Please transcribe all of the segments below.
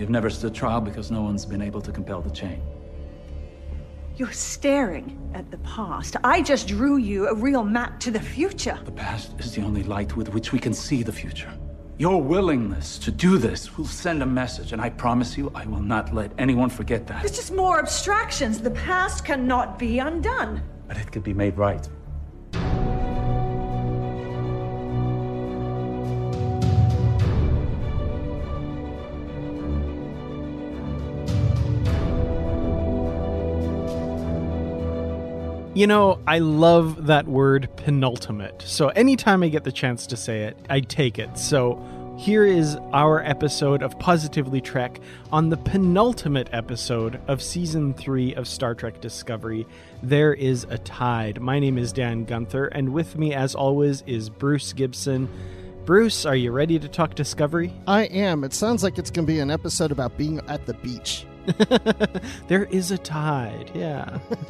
You've never stood trial because no one's been able to compel the chain. You're staring at the past. I just drew you a real map to the future. The past is the only light with which we can see the future. Your willingness to do this will send a message, and I promise you, I will not let anyone forget that. It's just more abstractions. The past cannot be undone. But it could be made right. You know, I love that word penultimate. So anytime I get the chance to say it, I take it. So here is our episode of Positively Trek on the penultimate episode of season three of Star Trek Discovery. There is a tide. My name is Dan Gunther, and with me, as always, is Bruce Gibson. Bruce, are you ready to talk Discovery? I am. It sounds like it's going to be an episode about being at the beach. there is a tide, yeah.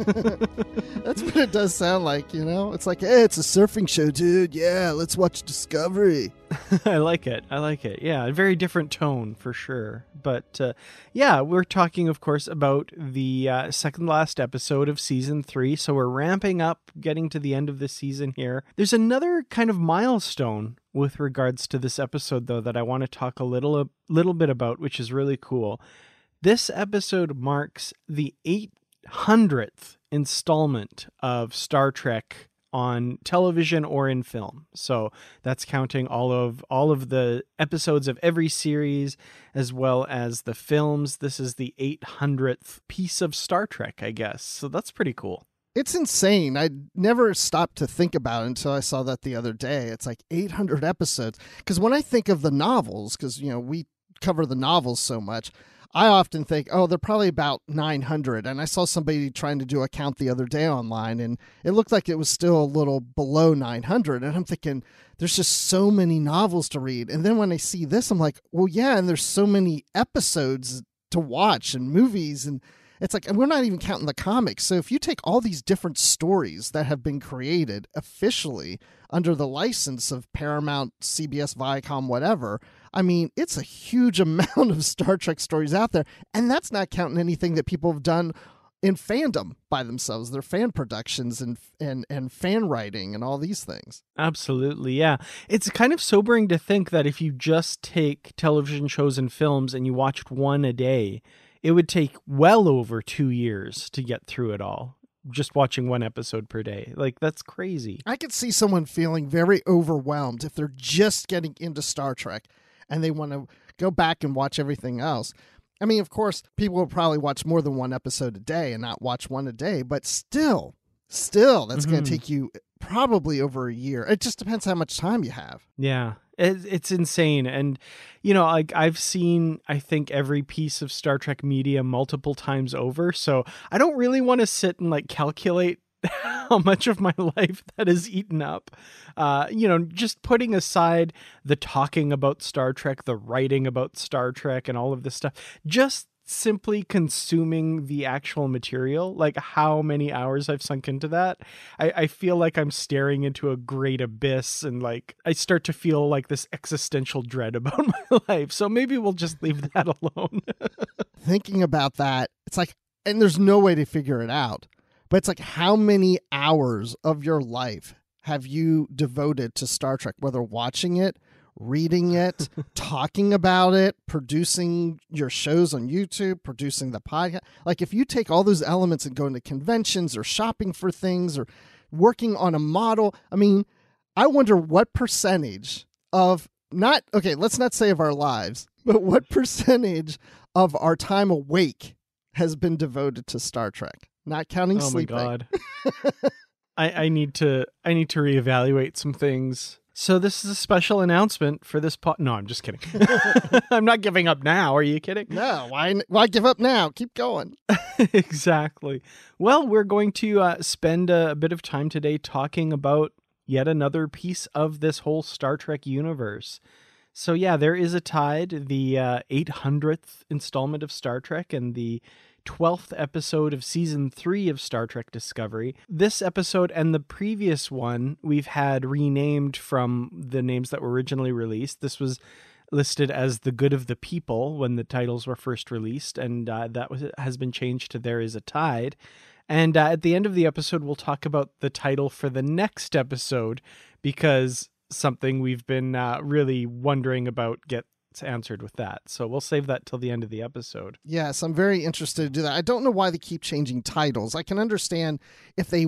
That's what it does sound like, you know? It's like, hey, it's a surfing show, dude. Yeah, let's watch Discovery. I like it. I like it. Yeah, a very different tone for sure. But uh, yeah, we're talking, of course, about the uh, second last episode of season three. So we're ramping up, getting to the end of the season here. There's another kind of milestone with regards to this episode, though, that I want to talk a little, a little bit about, which is really cool. This episode marks the 800th installment of Star Trek on television or in film. So that's counting all of all of the episodes of every series as well as the films. This is the 800th piece of Star Trek, I guess. So that's pretty cool. It's insane. I never stopped to think about it until I saw that the other day. It's like 800 episodes. Because when I think of the novels, because, you know, we cover the novels so much, I often think, oh, they're probably about 900. And I saw somebody trying to do a count the other day online, and it looked like it was still a little below 900. And I'm thinking, there's just so many novels to read. And then when I see this, I'm like, well, yeah, and there's so many episodes to watch and movies. And it's like, and we're not even counting the comics. So if you take all these different stories that have been created officially under the license of Paramount, CBS, Viacom, whatever, I mean, it's a huge amount of Star Trek stories out there, and that's not counting anything that people have done in fandom by themselves their fan productions and and and fan writing and all these things absolutely yeah it's kind of sobering to think that if you just take television shows and films and you watched one a day it would take well over 2 years to get through it all just watching one episode per day. Like that's crazy. I could see someone feeling very overwhelmed if they're just getting into Star Trek and they want to go back and watch everything else. I mean, of course, people will probably watch more than one episode a day and not watch one a day, but still, still, that's mm-hmm. going to take you probably over a year. It just depends how much time you have. Yeah. It's insane. And, you know, like I've seen, I think, every piece of Star Trek media multiple times over. So I don't really want to sit and like calculate how much of my life that is eaten up. Uh, you know, just putting aside the talking about Star Trek, the writing about Star Trek, and all of this stuff, just simply consuming the actual material, like how many hours I've sunk into that, I, I feel like I'm staring into a great abyss and like I start to feel like this existential dread about my life. So maybe we'll just leave that alone. Thinking about that, it's like, and there's no way to figure it out but it's like how many hours of your life have you devoted to Star Trek, whether watching it, reading it, talking about it, producing your shows on YouTube, producing the podcast. Like if you take all those elements and go into conventions or shopping for things or working on a model, I mean, I wonder what percentage of not okay, let's not say of our lives, but what percentage of our time awake has been devoted to Star Trek? not counting sleep. oh sleeping. my god. I, I need to I need to reevaluate some things. So this is a special announcement for this pot. No, I'm just kidding. I'm not giving up now. Are you kidding? No, why? Why give up now? Keep going. exactly. Well, we're going to uh, spend a, a bit of time today talking about yet another piece of this whole Star Trek universe. So yeah, there is a tide, the uh, 800th installment of Star Trek, and the 12th episode of season 3 of Star Trek Discovery. This episode and the previous one we've had renamed from the names that were originally released. This was listed as The Good of the People when the titles were first released, and uh, that was, has been changed to There Is a Tide. And uh, at the end of the episode, we'll talk about the title for the next episode because something we've been uh, really wondering about gets answered with that. So we'll save that till the end of the episode. Yes, I'm very interested to do that. I don't know why they keep changing titles. I can understand if they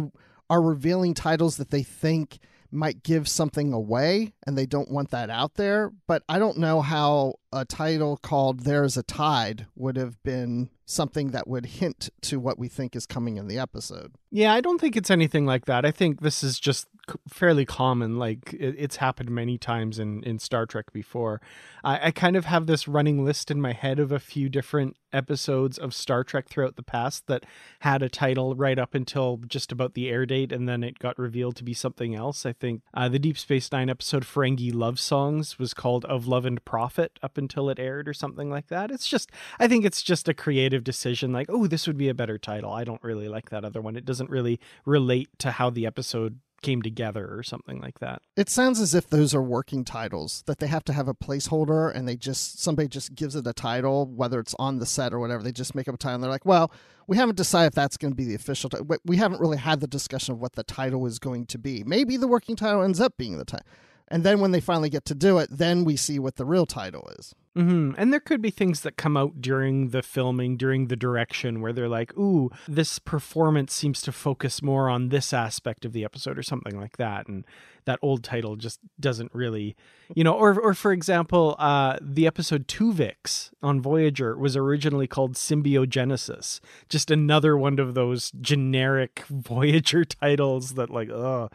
are revealing titles that they think might give something away and they don't want that out there, but I don't know how a title called There's a Tide would have been something that would hint to what we think is coming in the episode. Yeah, I don't think it's anything like that. I think this is just fairly common. Like it's happened many times in in Star Trek before. I, I kind of have this running list in my head of a few different episodes of Star Trek throughout the past that had a title right up until just about the air date, and then it got revealed to be something else. I think uh, the Deep Space Nine episode Ferengi Love Songs was called "Of Love and Profit" up until it aired, or something like that. It's just, I think it's just a creative decision. Like, oh, this would be a better title. I don't really like that other one. It doesn't really relate to how the episode came together or something like that. It sounds as if those are working titles that they have to have a placeholder and they just somebody just gives it a title whether it's on the set or whatever they just make up a title and they're like, "Well, we haven't decided if that's going to be the official title. We haven't really had the discussion of what the title is going to be. Maybe the working title ends up being the title." And then when they finally get to do it, then we see what the real title is. Mm-hmm. And there could be things that come out during the filming, during the direction, where they're like, ooh, this performance seems to focus more on this aspect of the episode or something like that. And that old title just doesn't really, you know, or, or for example, uh, the episode Tuvix on Voyager was originally called Symbiogenesis. Just another one of those generic Voyager titles that, like, oh,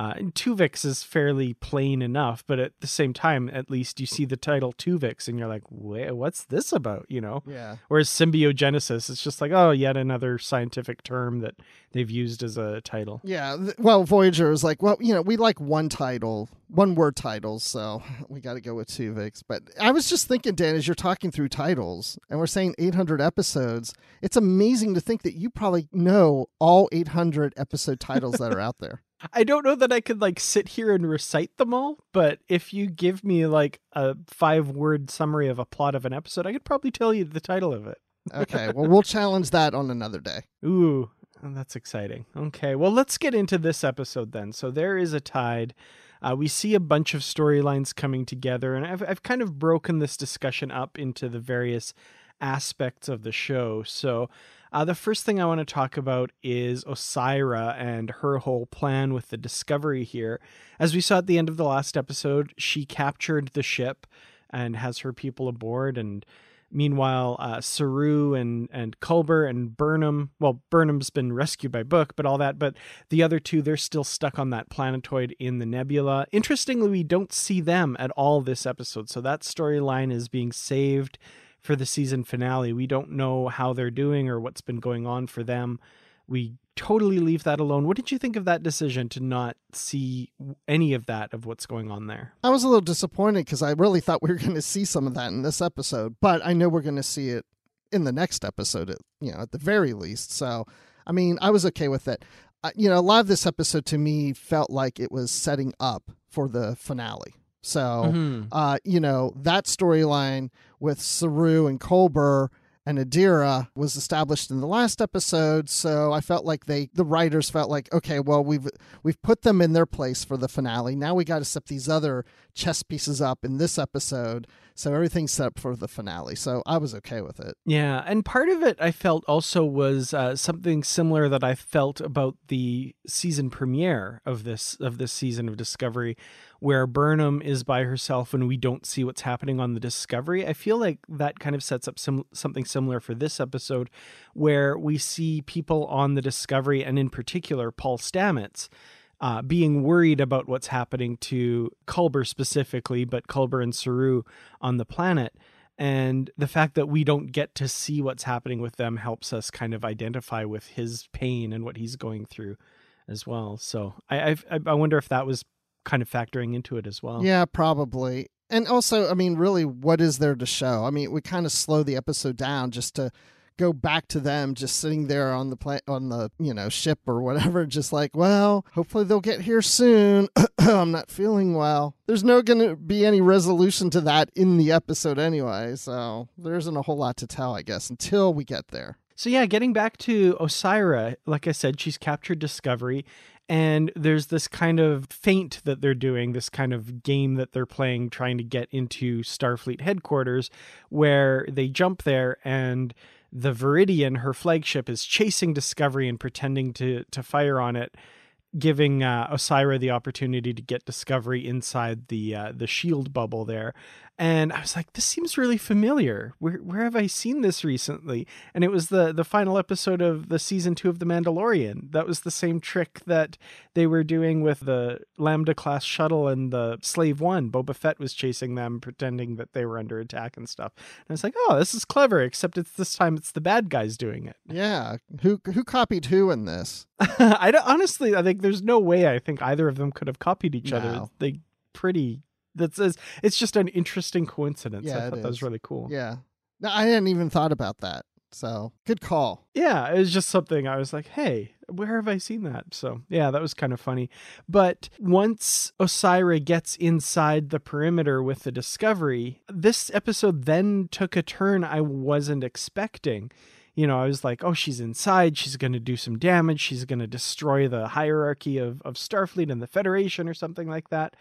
uh, and Tuvix is fairly plain enough, but at the same time, at least you see the title Tuvix and you're like, what's this about? You know? Yeah. Whereas symbiogenesis, it's just like, oh, yet another scientific term that they've used as a title. Yeah. Well, Voyager is like, well, you know, we like one title, one word titles, so we got to go with Tuvix. But I was just thinking, Dan, as you're talking through titles and we're saying 800 episodes, it's amazing to think that you probably know all 800 episode titles that are out there. I don't know that I could like sit here and recite them all, but if you give me like a five word summary of a plot of an episode, I could probably tell you the title of it. okay, well, we'll challenge that on another day. Ooh, that's exciting. Okay, well, let's get into this episode then. So, there is a tide. Uh, we see a bunch of storylines coming together, and I've, I've kind of broken this discussion up into the various aspects of the show. So, uh, the first thing I want to talk about is Osyraa and her whole plan with the Discovery here. As we saw at the end of the last episode, she captured the ship and has her people aboard. And meanwhile, uh, Saru and and Culber and Burnham. Well, Burnham's been rescued by Book, but all that. But the other two, they're still stuck on that planetoid in the nebula. Interestingly, we don't see them at all this episode, so that storyline is being saved for the season finale. We don't know how they're doing or what's been going on for them. We totally leave that alone. What did you think of that decision to not see any of that of what's going on there? I was a little disappointed because I really thought we were going to see some of that in this episode, but I know we're going to see it in the next episode, you know, at the very least. So, I mean, I was okay with it. Uh, you know, a lot of this episode to me felt like it was setting up for the finale. So, mm-hmm. uh, you know, that storyline with Saru and Culber and Adira was established in the last episode, so I felt like they the writers felt like okay, well we've we've put them in their place for the finale. Now we got to set these other chess pieces up in this episode, so everything's set up for the finale. So I was okay with it. Yeah, and part of it I felt also was uh, something similar that I felt about the season premiere of this of this season of Discovery where Burnham is by herself and we don't see what's happening on the Discovery. I feel like that kind of sets up some something similar for this episode, where we see people on the Discovery and in particular Paul Stamets uh, being worried about what's happening to Culber specifically, but Culber and Saru on the planet. And the fact that we don't get to see what's happening with them helps us kind of identify with his pain and what he's going through as well. So I I, I wonder if that was kind of factoring into it as well. Yeah, probably. And also, I mean, really, what is there to show? I mean, we kind of slow the episode down just to go back to them just sitting there on the pla- on the you know ship or whatever just like well hopefully they'll get here soon. I'm not feeling well. There's no gonna be any resolution to that in the episode anyway so there isn't a whole lot to tell i guess until we get there. So yeah getting back to Osyraa like i said she's captured discovery and there's this kind of feint that they're doing this kind of game that they're playing trying to get into starfleet headquarters where they jump there and the Viridian, her flagship, is chasing Discovery and pretending to to fire on it, giving uh, Osyraa the opportunity to get Discovery inside the uh, the shield bubble there. And I was like, this seems really familiar. Where where have I seen this recently? And it was the the final episode of the season two of The Mandalorian. That was the same trick that they were doing with the Lambda class shuttle and the Slave One. Boba Fett was chasing them, pretending that they were under attack and stuff. And I was like, oh, this is clever. Except it's this time it's the bad guys doing it. Yeah, who who copied who in this? I don't, honestly, I think there's no way. I think either of them could have copied each No. other. They pretty. That's it's, it's just an interesting coincidence. Yeah, I thought that was really cool. Yeah, no, I hadn't even thought about that. So good call. Yeah, it was just something I was like, hey, where have I seen that? So, yeah, that was kind of funny. But once Osyraa gets inside the perimeter with the Discovery, this episode then took a turn I wasn't expecting. You know, I was like, oh, she's inside. She's going to do some damage. She's going to destroy the hierarchy of, of Starfleet and the Federation or something like that.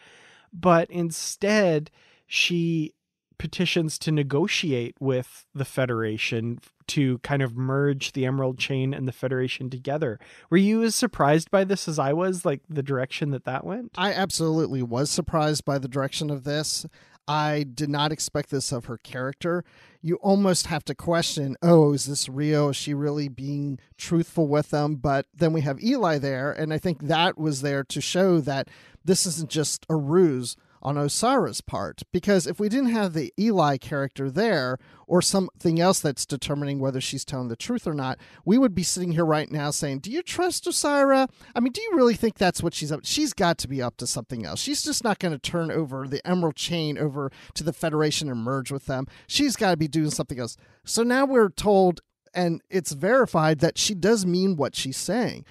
But instead, she petitions to negotiate with the Federation to kind of merge the Emerald Chain and the Federation together. Were you as surprised by this as I was, like the direction that that went? I absolutely was surprised by the direction of this. I did not expect this of her character. You almost have to question, oh, is this Rio? Is she really being truthful with them? But then we have Eli there, and I think that was there to show that this isn't just a ruse on Osyraa's part. Because if we didn't have the Eli character there, or something else that's determining whether she's telling the truth or not, we would be sitting here right now saying, Do you trust Osyraa? I mean, do you really think that's what she's up? She's got to be up to something else. She's just not going to turn over the Emerald Chain over to the Federation and merge with them. She's got to be doing something else. So now we're told, and it's verified that she does mean what she's saying.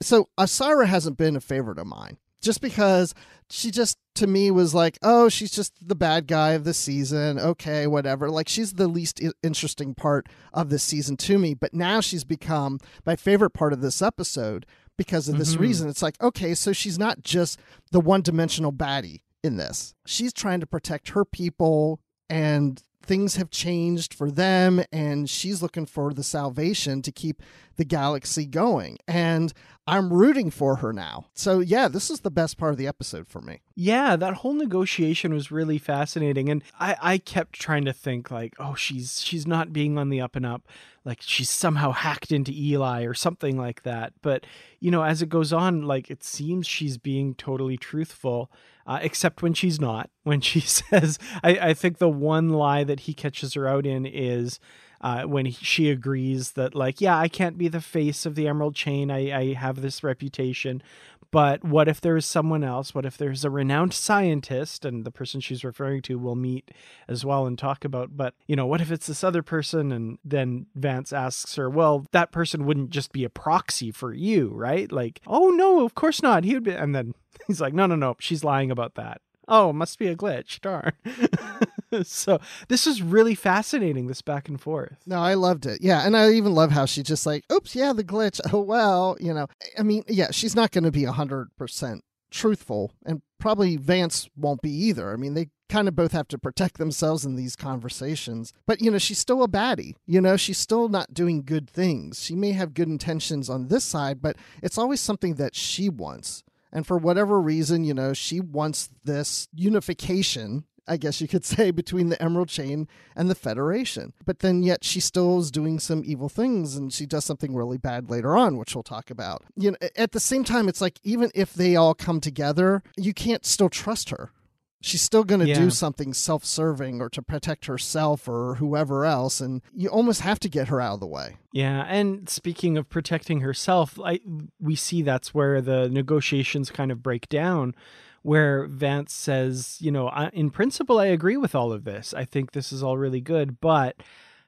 So Osyraa hasn't been a favorite of mine just because she just to me was like oh she's just the bad guy of the season. Okay whatever. Like she's the least I- interesting part of this season to me but now she's become my favorite part of this episode because of this Mhm. reason. It's like okay so she's not just the one-dimensional baddie in this. She's trying to protect her people and things have changed for them and she's looking for the salvation to keep the galaxy going. And i'm rooting for her now. So yeah this is the best part of the episode for me. Yeah, that whole negotiation was really fascinating, and I, I kept trying to think like, oh, she's she's not being on the up and up, like she's somehow hacked into Eli or something like that. But you know, as it goes on, like it seems she's being totally truthful, uh, except when she's not. When she says, I, I think the one lie that he catches her out in is. Uh, when he, she agrees that like yeah i can't be the face of the emerald chain I, I have this reputation but what if there's someone else? What if there's a renowned scientist and the person she's referring to will meet as well and talk about, but you know, what if it's this other person? And then Vance asks her, well, that person wouldn't just be a proxy for you, right? Like, oh no, of course not. He would be. And then he's like, no, no, no, she's lying about that. Oh, must be a glitch. Darn. so this is really fascinating, this back and forth. no i loved it. Yeah and i even love how she just like oops yeah the glitch. Oh well you know. I mean yeah she's not going to be 100% truthful and probably vance won't be either. I mean they kind of both have to protect themselves in these conversations. But you know she's still a baddie you know? She's still not doing good things. She may have good intentions on this side but it's always something that she wants. And for whatever reason you know she wants this unification I guess you could say, between the Emerald Chain and the Federation. But then yet she still is doing some evil things and she does something really bad later on, which we'll talk about. You know, at the same time, it's like even if they all come together, you can't still trust her. She's still going to Yeah. do something self serving or to protect herself or whoever else. And you almost have to get her out of the way. Yeah, and speaking of protecting herself, I, we see that's where the negotiations kind of break down, where Vance says, you know, in principle, I agree with all of this. I think this is all really good, but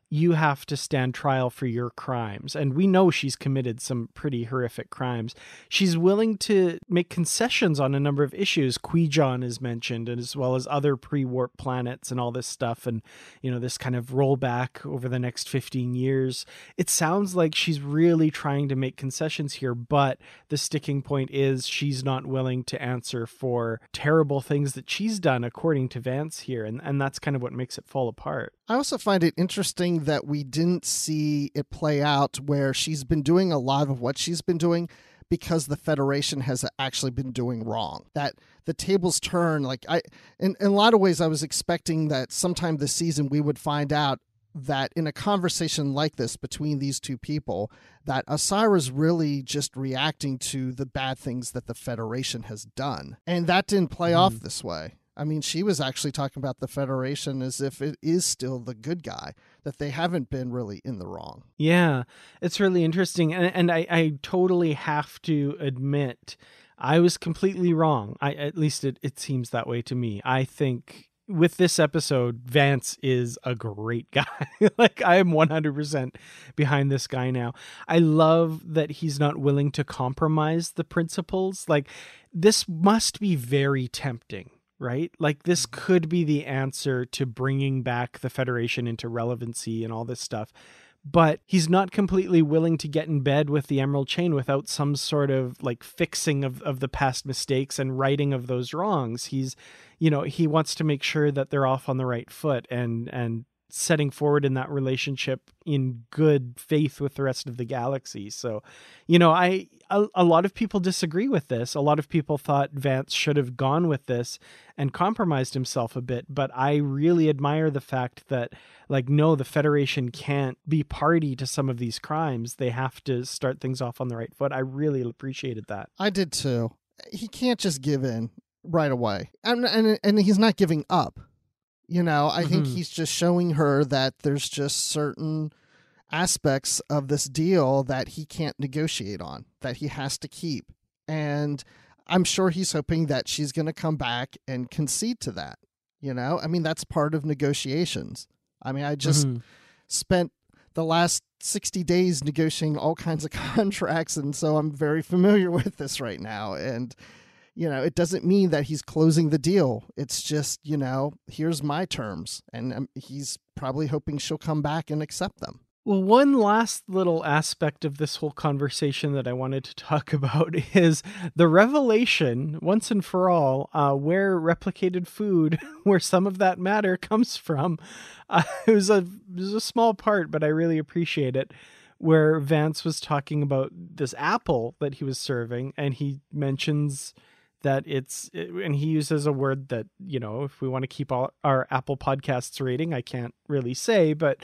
you have to stand trial for your crimes. And we know she's committed some pretty horrific crimes. She's willing to make concessions on a number of issues. Kwejian is mentioned, as well as other pre warp planets and all this stuff. And, you know, this kind of rollback over the next 15 years. It sounds like she's really trying to make concessions here, but the sticking point is she's not willing to answer for terrible things that she's done, according to Vance here. And, and that's kind of what makes it fall apart. I also find it interesting that we didn't see it play out where she's been doing a lot of what she's been doing because the Federation has actually been doing wrong. That the tables turn. Like I, in, in a lot of ways, I was expecting that sometime this season we would find out that in a conversation like this between these two people, that Osyraa's really just reacting to the bad things that the Federation has done, and that didn't play off mm-hmm. this way. I mean, she was actually talking about the Federation as if it is still the good guy, that they haven't been really in the wrong. Yeah, it's really interesting. And, and I, I totally have to admit, I was completely wrong. I, at least it, it seems that way to me. I think with this episode, Vance is a great guy. like, I am 100% behind this guy now. I love that he's not willing to compromise the principles. Like, this must be very tempting right? Like this mm-hmm. could be the answer to bringing back the Federation into relevancy and all this stuff. But he's not completely willing to get in bed with the Emerald Chain without some sort of like fixing of, of the past mistakes and righting of those wrongs. He's, you know, he wants to make sure that they're off on the right foot and and setting forward in that relationship in good faith with the rest of the galaxy. So, you know, I a, a, lot of people disagree with this. A lot of people thought Vance should have gone with this and compromised himself a bit, but I really admire the fact that like no, the Federation can't be party to some of these crimes. They have to start things off on the right foot. I really appreciated that. I did too. He can't just give in right away. And and, and he's not giving up. You know, I mm-hmm. think he's just showing her that there's just certain aspects of this deal that he can't negotiate on, that he has to keep. And I'm sure he's hoping that she's going to come back and concede to that. You know, I mean, that's part of negotiations. I mean, I just mm-hmm. spent the last 60 days negotiating all kinds of contracts. And so I'm very familiar with this right now. And, you know, it doesn't mean that he's closing the deal. It's just, you know, here's my terms. And um, he's probably hoping she'll come back and accept them. Well, one last little aspect of this whole conversation that I wanted to talk about is the revelation, once and for all, uh, where replicated food, where some of that matter comes from. Uh, it, was a, it was a small part, but I really appreciate it. Where Vance was talking about this apple that he was serving, and he mentions that it's and he uses a word that you know if we want to keep all our apple podcasts rating i can't really say but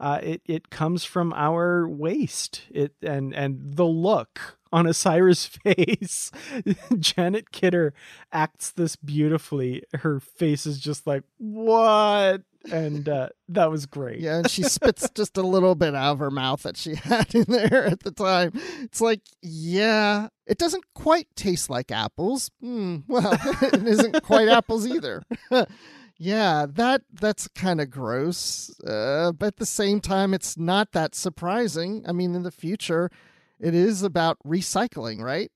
uh, it it comes from our waste it and and the look on Osyraa's face. Janet kidder acts this beautifully. Her face is just like what and uh, that was great. Yeah, and she spits just a little bit out of her mouth that she had in there at the time. It's like, yeah, it doesn't quite taste like apples. Hmm, well, it isn't quite apples either. yeah, that that's kind of gross, uh, but at the same time, it's not that surprising. I mean, in the future, it is about recycling, right?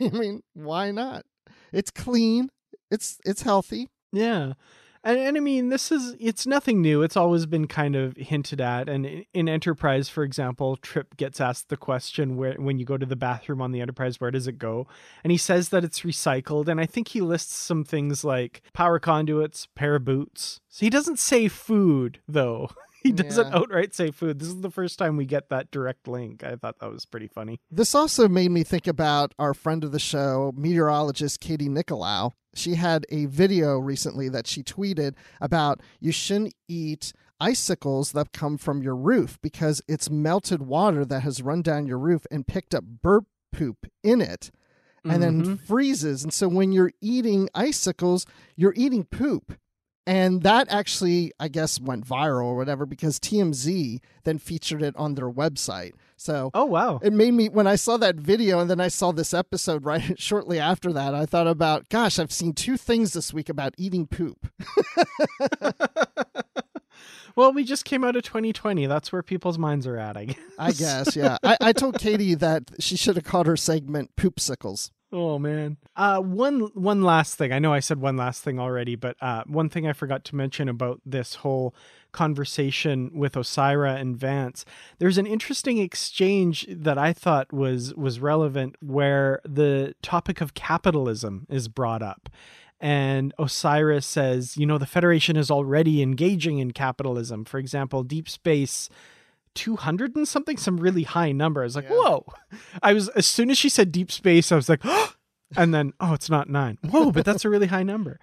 I mean, why not? It's clean. It's it's healthy. Yeah. And, and I mean, this is, it's nothing new. It's always been kind of hinted at. And in Enterprise, for example, Trip gets asked the question where, when you go to the bathroom on the Enterprise, where does it go? And he says that it's recycled. And I think he lists some things like power conduits, pair of boots. So he doesn't say food, though. he doesn't yeah. outright say food. This is the first time we get that direct link. I thought that was pretty funny. This also made me think about our friend of the show, meteorologist Katie Nickolaou. she had a video recently that she tweeted about you shouldn't eat icicles that come from your roof because it's melted water that has run down your roof and picked up bird poop in it and Mm-hmm. then freezes. And so when you're eating icicles, you're eating poop. And that actually, I guess, went viral or whatever because TMZ then featured it on their website. So Oh wow. it made me when I saw that video and then I saw this episode right shortly after that, I thought about, gosh, I've seen two things this week about eating poop. Well, we just came out of 2020. That's where people's minds are at, I guess. I guess, yeah. I, I told Katie that she should have called her segment Poopsicles. Oh man. Uh one one last thing. I know I said one last thing already, but uh one thing I forgot to mention about this whole conversation with Osyraa and Vance. There's an interesting exchange that I thought was was relevant where the topic of capitalism is brought up. And Osyraa says, you know, the Federation is already engaging in capitalism. For example, Deep Space 200 and something, some really high number. I was like, whoa. I was, as soon as she said deep space, I was like, and then, oh, it's not nine. Whoa, but that's a really high number.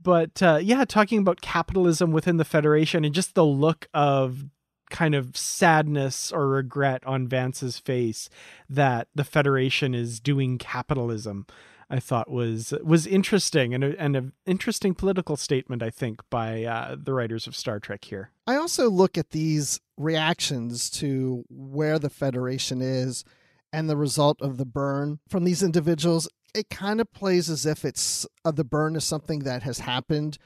But uh, yeah, talking about capitalism within the Federation and just the look of kind of sadness or regret on Vance's face that the Federation is doing capitalism. I thought was was interesting and a, and an interesting political statement. I think by uh, the writers of Star Trek here. I also look at these reactions to where the Federation is and the result of the burn from these individuals. It kind of plays as if it's uh, the burn is something that has happened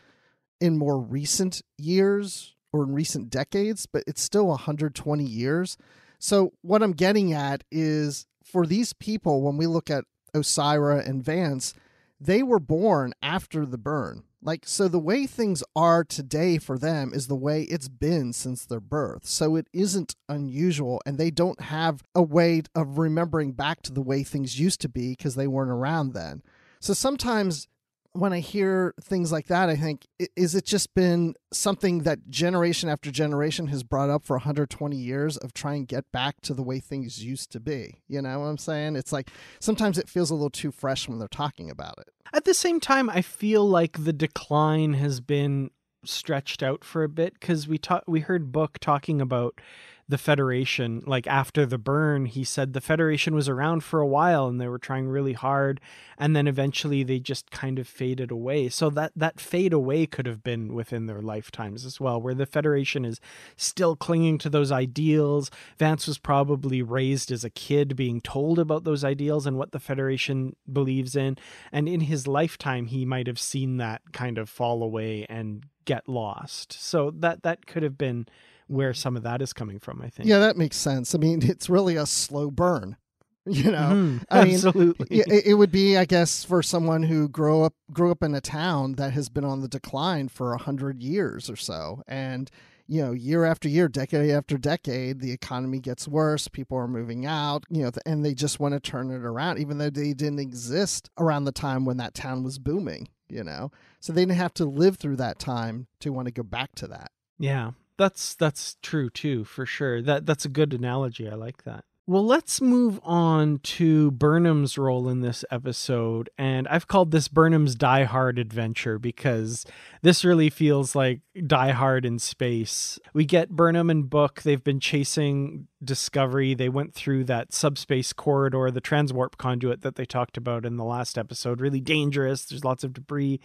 in more recent years or in recent decades, but it's still 120 years. So, what I'm getting at is for these people, when we look at Osyraa and Vance, they were born after the burn. Like, so the way things are today for them is the way it's been since their birth. So it isn't unusual, and they don't have a way of remembering back to the way things used to be because they weren't around then. So sometimes when I hear things like that, I think, is it just been something that generation after generation has brought up for 120 years of trying to get back to the way things used to be? You know what I'm saying? It's like sometimes it feels a little too fresh when they're talking about it. At the same time, I feel like the decline has been stretched out for a bit because we ta- we heard Book talking about the Federation. Like after the burn, he said the Federation was around for a while and they were trying really hard, and then eventually they just kind of faded away. So that that fade away could have been within their lifetimes as well, where the Federation is still clinging to those ideals. Vance was probably raised as a kid being told about those ideals and what the Federation believes in. And in his lifetime, he might have seen that kind of fall away and get lost. So that that could have been where some of that is coming from, I think. Yeah, that makes sense. I mean, it's really a slow burn. You know, Mhm. I mean, absolutely. It, it would be, I guess, for someone who grew up grew up in a town that has been on the decline for a hundred years or so, and you know, year after year, decade after decade, the economy gets worse. People are moving out, you know, and they just want to turn it around, even though they didn't exist around the time when that town was booming. You know, so they didn't have to live through that time to want to go back to that. Yeah, that's that's true too, for sure. That that's a good analogy. I like that. Well, let's move on to Burnham's role in this episode, and I've called this Burnham's Die Hard adventure because this really feels like Die Hard in space. We get Burnham and Book. They've been chasing Discovery. They went through that subspace corridor, the transwarp conduit that they talked about in the last episode. Really dangerous. There's lots of debris,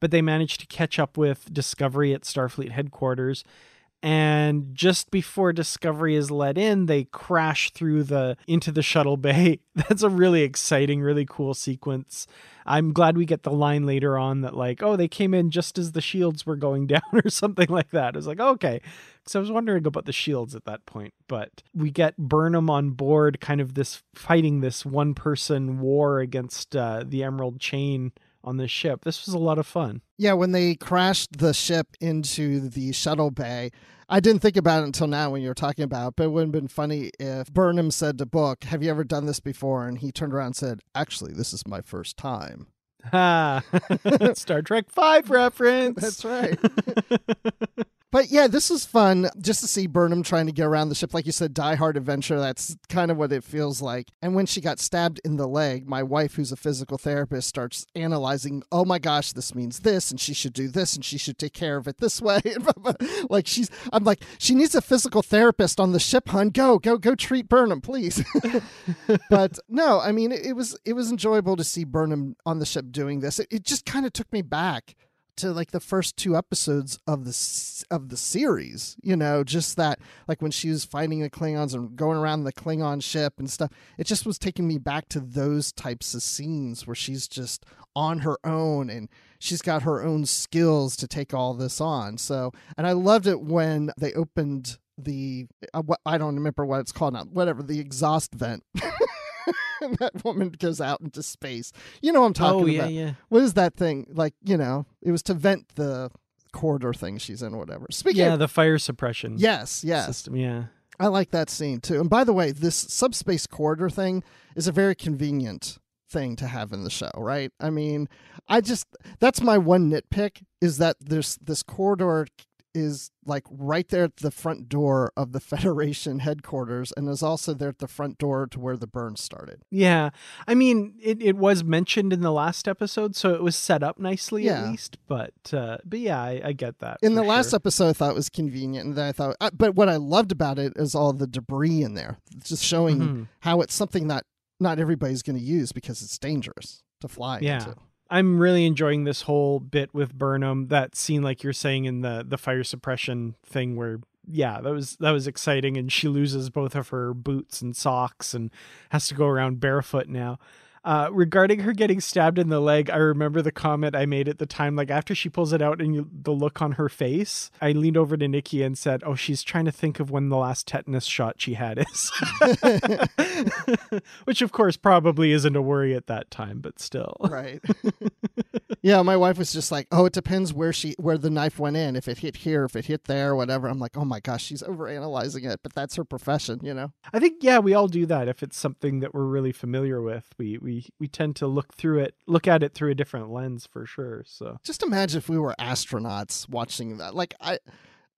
but they managed to catch up with Discovery at Starfleet headquarters and just before discovery is let in they crash through the into the shuttle bay. That's a really exciting really cool sequence. I'm glad we get the line later on that like oh they came in just as the shields were going down or something like that. I was like okay. Because i was wondering about the shields at that point but we get burnham on board kind of this fighting this one person war against uh, the emerald chain on this ship this was a lot of fun Yeah, when they crashed the ship into the shuttle bay, I didn't think about it until now when you were talking about it, but it would have been funny if Burnham said to Book, Have you ever done this before? And he turned around and said, Actually, this is my first time. Ha! Star Trek 5 reference. That's right. But yeah, this was fun just to see Burnham trying to get around the ship. Like you said, Die Hard adventure. That's kind of what it feels like. And when she got stabbed in the leg, my wife, who's a physical therapist, starts analyzing, oh my gosh, this means this, and she should do this, and she should take care of it this way. like she's, I'm like, she needs a physical therapist on the ship, hun. Go, go, go treat Burnham, please. but no, I mean, it, was, it was enjoyable to see Burnham on the ship doing this. It, it just kind of took me back to like the first two episodes of the of the series you know just that like when she was fighting the klingons and going around the klingon ship and stuff it just was taking me back to those types of scenes where she's just on her own and she's got her own skills to take all this on. So and i loved it when they opened the uh, i don't remember what it's called now whatever the exhaust vent and that woman goes out into space. You know what I'm talking oh, yeah, about. Yeah. What is that thing? Like, you know, it was to vent the corridor thing she's in or whatever. Speaking Yeah, of, the fire suppression. Yes, yes. System, yeah. I like that scene too. And by the way, this subspace corridor thing is a very convenient thing to have in the show, right? I mean, I just that's my one nitpick is that there's this corridor is like right there at the front door of the Federation headquarters and is also there at the front door to where the burn started. Yeah. I mean, it, it was mentioned in the last episode, so it was set up nicely Yeah. at least. But uh, but yeah, I, I get that. In the last episode, I thought it was convenient, and then I thought, uh, but what I loved about it is all the debris in there, It's just showing Mhm. how it's something that not everybody's going to use because it's dangerous to fly Yeah. into. I'm really enjoying this whole bit with Burnham. That scene, like you're saying in the the fire suppression thing, where yeah, that was that was exciting, and she loses both of her boots and socks and has to go around barefoot now. Uh, regarding her getting stabbed in the leg, I remember the comment I made at the time. Like after she pulls it out and you, the look on her face, I leaned over to Nikki and said, "Oh, she's trying to think of when the last tetanus shot she had is," which of course probably isn't a worry at that time, but still. Right. yeah, my wife was just like, "Oh, it depends where she where the knife went in. If it hit here, if it hit there, whatever." I'm like, "Oh my gosh, she's overanalyzing it." But that's her profession, you know. I think yeah, we all do that if it's something that we're really familiar with. We we we tend to look through it, look at it through a different lens for sure. So Just imagine if we were astronauts watching that. Like I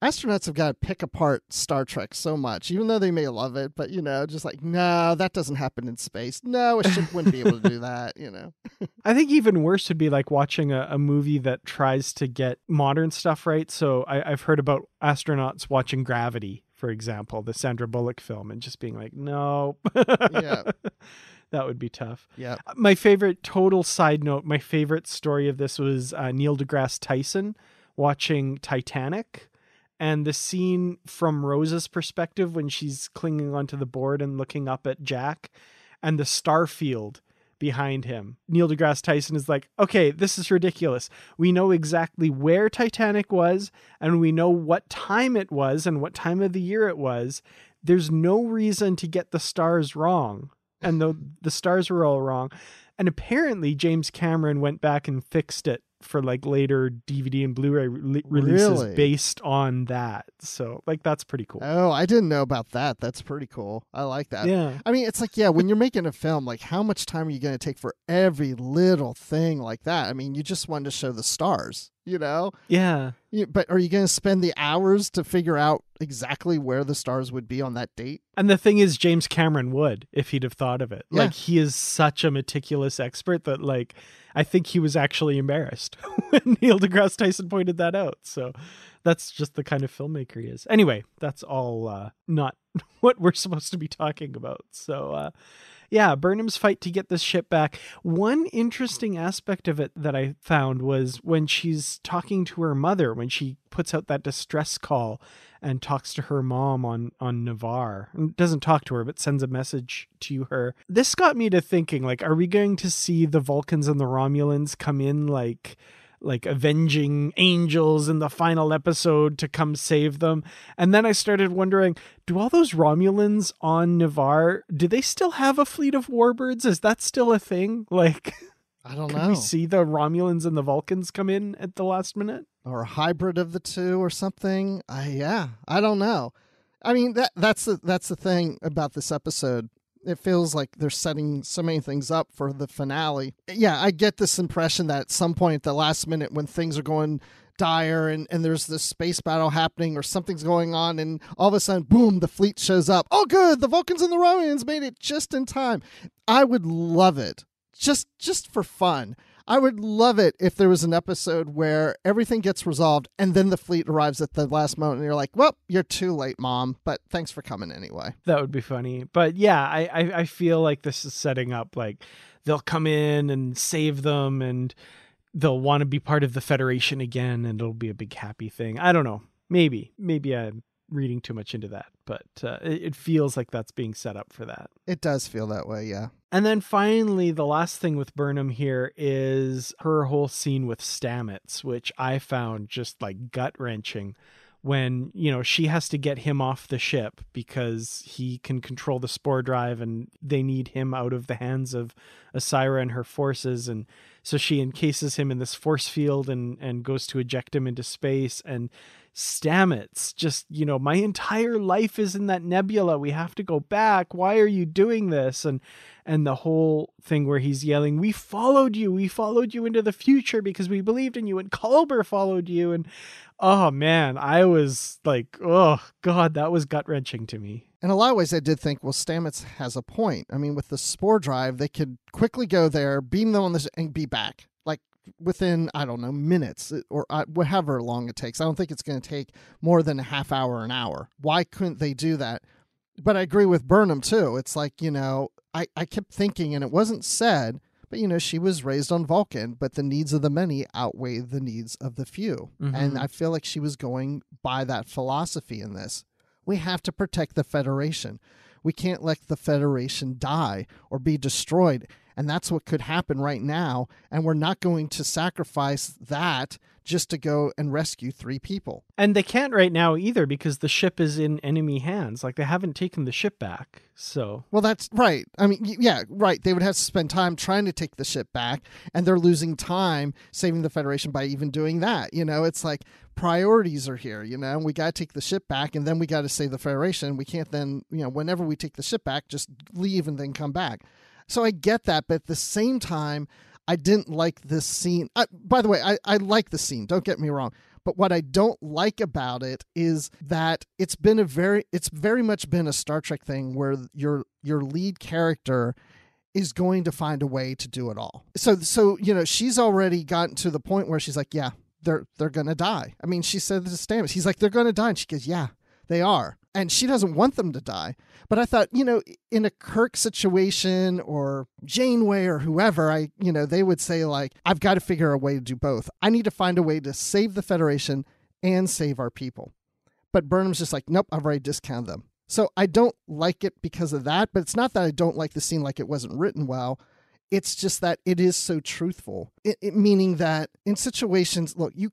astronauts have got to pick apart Star Trek so much, even though they may love it, but you know, just like, no, that doesn't happen in space. No, a ship wouldn't be able to do that, you know. I think even worse would be like watching a, a movie that tries to get modern stuff right. So I, I've heard about astronauts watching Gravity, for example, the Sandra Bullock film, and just being like, no, Yeah. that would be tough. Yeah. My favorite total side note, my favorite story of this was uh, Neil deGrasse Tyson watching Titanic and the scene from Rose's perspective when she's clinging onto the board and looking up at Jack and the star field behind him. Neil deGrasse Tyson is like, okay, this is ridiculous. We know exactly where Titanic was and we know what time it was and what time of the year it was. There's no reason to get the stars wrong. And the, the stars were all wrong. And apparently, James Cameron went back and fixed it for like later DVD and Blu-ray re- releases Really? based on that. So, like, that's pretty cool. Oh, I didn't know about that. That's pretty cool. I like that. yeah. I mean, it's like, yeah, when you're making a film, like, how much time are you going to take for every little thing like that? I mean, you just wanted to show the stars, you know? Yeah. But are you going to spend the hours to figure out exactly where the stars would be on that date? And the thing is, James Cameron would if he'd have thought of it. Yeah. Like, he is such a meticulous expert that, like, I think he was actually embarrassed when Neil deGrasse Tyson pointed that out. So that's just the kind of filmmaker he is. Anyway, that's all uh, not what we're supposed to be talking about. So, uh, yeah, Burnham's fight to get this ship back. One interesting aspect of it that I found was when she's talking to her mother, when she puts out that distress call and talks to her mom on on Ni'Var. Doesn't talk to her, but sends a message to her. This got me to thinking: like, are we going to see the Vulcans and the Romulans come in like? Like avenging angels in the final episode to come save them. And then I started wondering, do all those Romulans on Ni'Var, do they still have a fleet of warbirds? Is that still a thing? Like I don't know. we see the Romulans and the Vulcans come in at the last minute? or a hybrid of the two or something. I yeah, I don't know. I mean that that's the that's the thing about this episode. It feels like they're setting so many things up for the finale. Yeah, I get this impression that at some point at the last minute when things are going dire and, and there's this space battle happening or something's going on and all of a sudden boom the fleet shows up. Oh good the vulcans and the romans made it just in time. I would love it. Just just for fun i would love it if there was an episode where everything gets resolved and then the fleet arrives at the last moment and you're like well you're too late mom but thanks for coming anyway That would be funny. But yeah, I, I, I feel like this is setting up like they'll come in and save them and they'll want to be part of the Federation again and it'll be a big happy thing. I don't know. Maybe. Maybe I'm reading too much into that, but uh, it, it feels like that's being set up for that. it does feel that way yeah And then finally, the last thing with Burnham here is her whole scene with Stamets, which I found just like gut wrenching when, you know, she has to get him off the ship because he can control the spore drive and they need him out of the hands of Osyraa and her forces. And so she encases him in this force field and, and goes to eject him into space. And Stamets, just, you know, my entire life is in that nebula. We have to go back. Why are you doing this? And and the whole thing where he's yelling, "We followed you. We followed you into the future because we believed in you." And Culber followed you. And oh man, I was like, oh god, that was gut wrenching to me. in a lot of ways, I did think, well, Stamets has a point. I mean, with the spore drive, they could quickly go there, beam them on this, and be back. Within, I don't know, minutes or uh, however long it takes. I don't think it's going to take more than a half hour, an hour. Why couldn't they do that? But I agree with Burnham, too. It's like, you know, I, I kept thinking, and it wasn't said, but, you know, she was raised on Vulcan, but the needs of the many outweigh the needs of the few. And I feel like she was going by that philosophy in this we have to protect the Federation. We can't let the Federation die or be destroyed. And that's what could happen right now. And we're not going to sacrifice that just to go and rescue three people. And they can't right now either because the ship is in enemy hands. Like they haven't taken the ship back. So Well, that's right. I mean, yeah, right. They would have to spend time trying to take the ship back, and they're losing time saving the Federation by even doing that. You know, it's like priorities are here, you know, we got to take the ship back, and then we got to save the Federation. We can't then, you know, whenever we take the ship back, just leave and then come back. So I get that, but at the same time, I didn't like this scene. I, by the way, I, I like the scene, don't get me wrong. But what I don't like about it is that it's been a very it's very much been a Star Trek thing where your your lead character is going to find a way to do it all. So so you know, she's already gotten to the point where she's like, yeah, they're they're going to die. I mean, she said this to Stamets. He's like, they're going to die and she goes, yeah, they are. And she doesn't want them to die. But I thought, you know, in a Kirk situation or Janeway or whoever, I, you know, they would say, like, I've got to figure a way to do both. I need to find a way to save the Federation and save our people. But Burnham's just like, nope, I've already discounted them. So I don't like it because of that. But it's not that I don't like the scene like it wasn't written well. It's just that it is so truthful. It, it meaning that in situations, look, you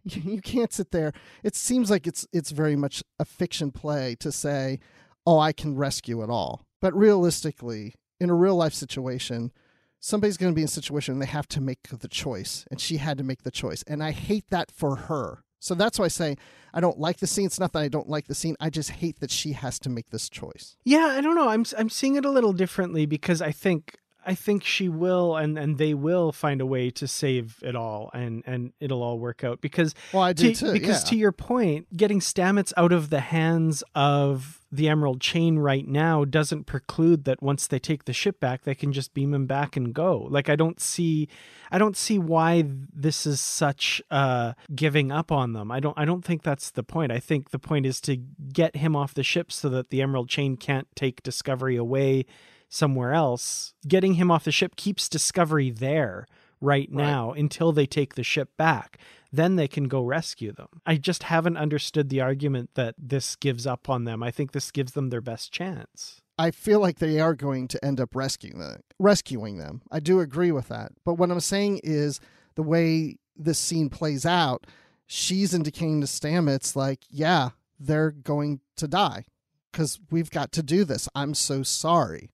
you can't sit there. It seems like it's it's very much a fiction play to say, "Oh, I can rescue it all." But realistically, in a real life situation, somebody's going to be in a situation and they have to make the choice, and she had to make the choice. And I hate that for her. So that's why I say I don't like the scene. It's not that I don't like the scene. I just hate that she has to make this choice. yeah, I don't know. I'm I'm seeing it a little differently because I think I think she will and and they will find a way to save it all and and it'll all work out because Well, I do to, too, because yeah. to your point getting Stamets out of the hands of the Emerald Chain right now doesn't preclude that once they take the ship back they can just beam him back and go. Like I don't see I don't see why this is such uh giving up on them. I don't I don't think that's the point. I think the point is to get him off the ship so that the Emerald Chain can't take Discovery away somewhere else. Getting him off the ship keeps Discovery there right now until they take the ship back. Then they can go rescue them. I just haven't understood the argument that this gives up on them. I think this gives them their best chance. I feel like they are going to end up rescuing them. Rescuing them. I do agree with that. But what I'm saying is the way this scene plays out, she's indicating to Stamets like, yeah, they're going to die because we've got to do this. I'm so sorry.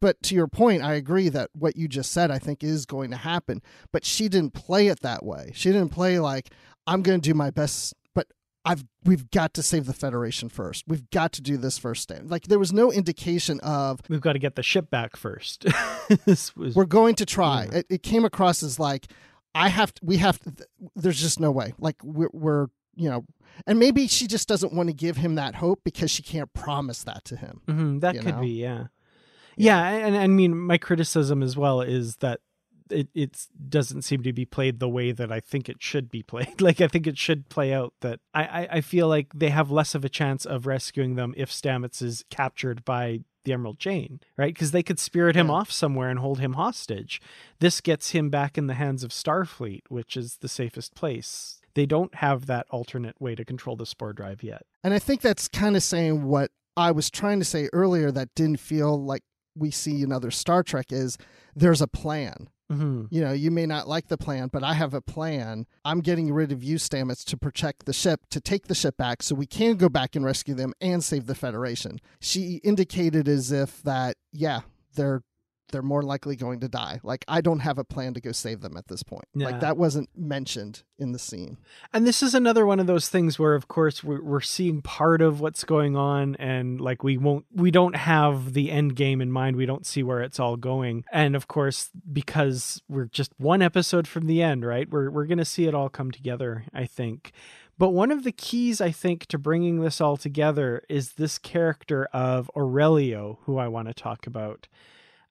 But to your point, I agree that what you just said, I think, is going to happen. But she didn't play it that way. She didn't play like, I'm going to do my best, but I've we've got to save the Federation first. We've got to do this first stand. Like there was no indication of We've got to get the ship back first. this was we're going to try. It, it came across as like I have to, we have to, there's just no way. Like we're, we're, you know, and maybe she just doesn't want to give him that hope because she can't promise that to him. Mm-hmm, that could know? be, yeah. Yeah. and I mean, my criticism as well is that it it doesn't seem to be played the way that I think it should be played. Like I think it should play out that I, I, I feel like they have less of a chance of rescuing them if Stamets is captured by the Emerald Chain, right? Because they could spirit him Yeah. off somewhere and hold him hostage. This gets him back in the hands of Starfleet, which is the safest place. They don't have that alternate way to control the spore drive yet. And I think that's kind of saying what I was trying to say earlier that didn't feel like we see in other Star Trek is there's a plan. Mm-hmm. You know, you may not like the plan, but I have a plan. I'm getting rid of you, Stamets, to protect the ship, to take the ship back so we can go back and rescue them and save the Federation. She indicated as if that, yeah, they're they're more likely going to die. Like I don't have a plan to go save them at this point. Yeah. Like that wasn't mentioned in the scene. And this is another one of those things where, of course, we're, we're seeing part of what's going on, and like we won't, we don't have the end game in mind. We don't see where it's all going, and of course, because we're just one episode from the end, right? We're we're gonna see it all come together. I think. But one of the keys, I think, to bringing this all together is this character of Aurelio, who I want to talk about.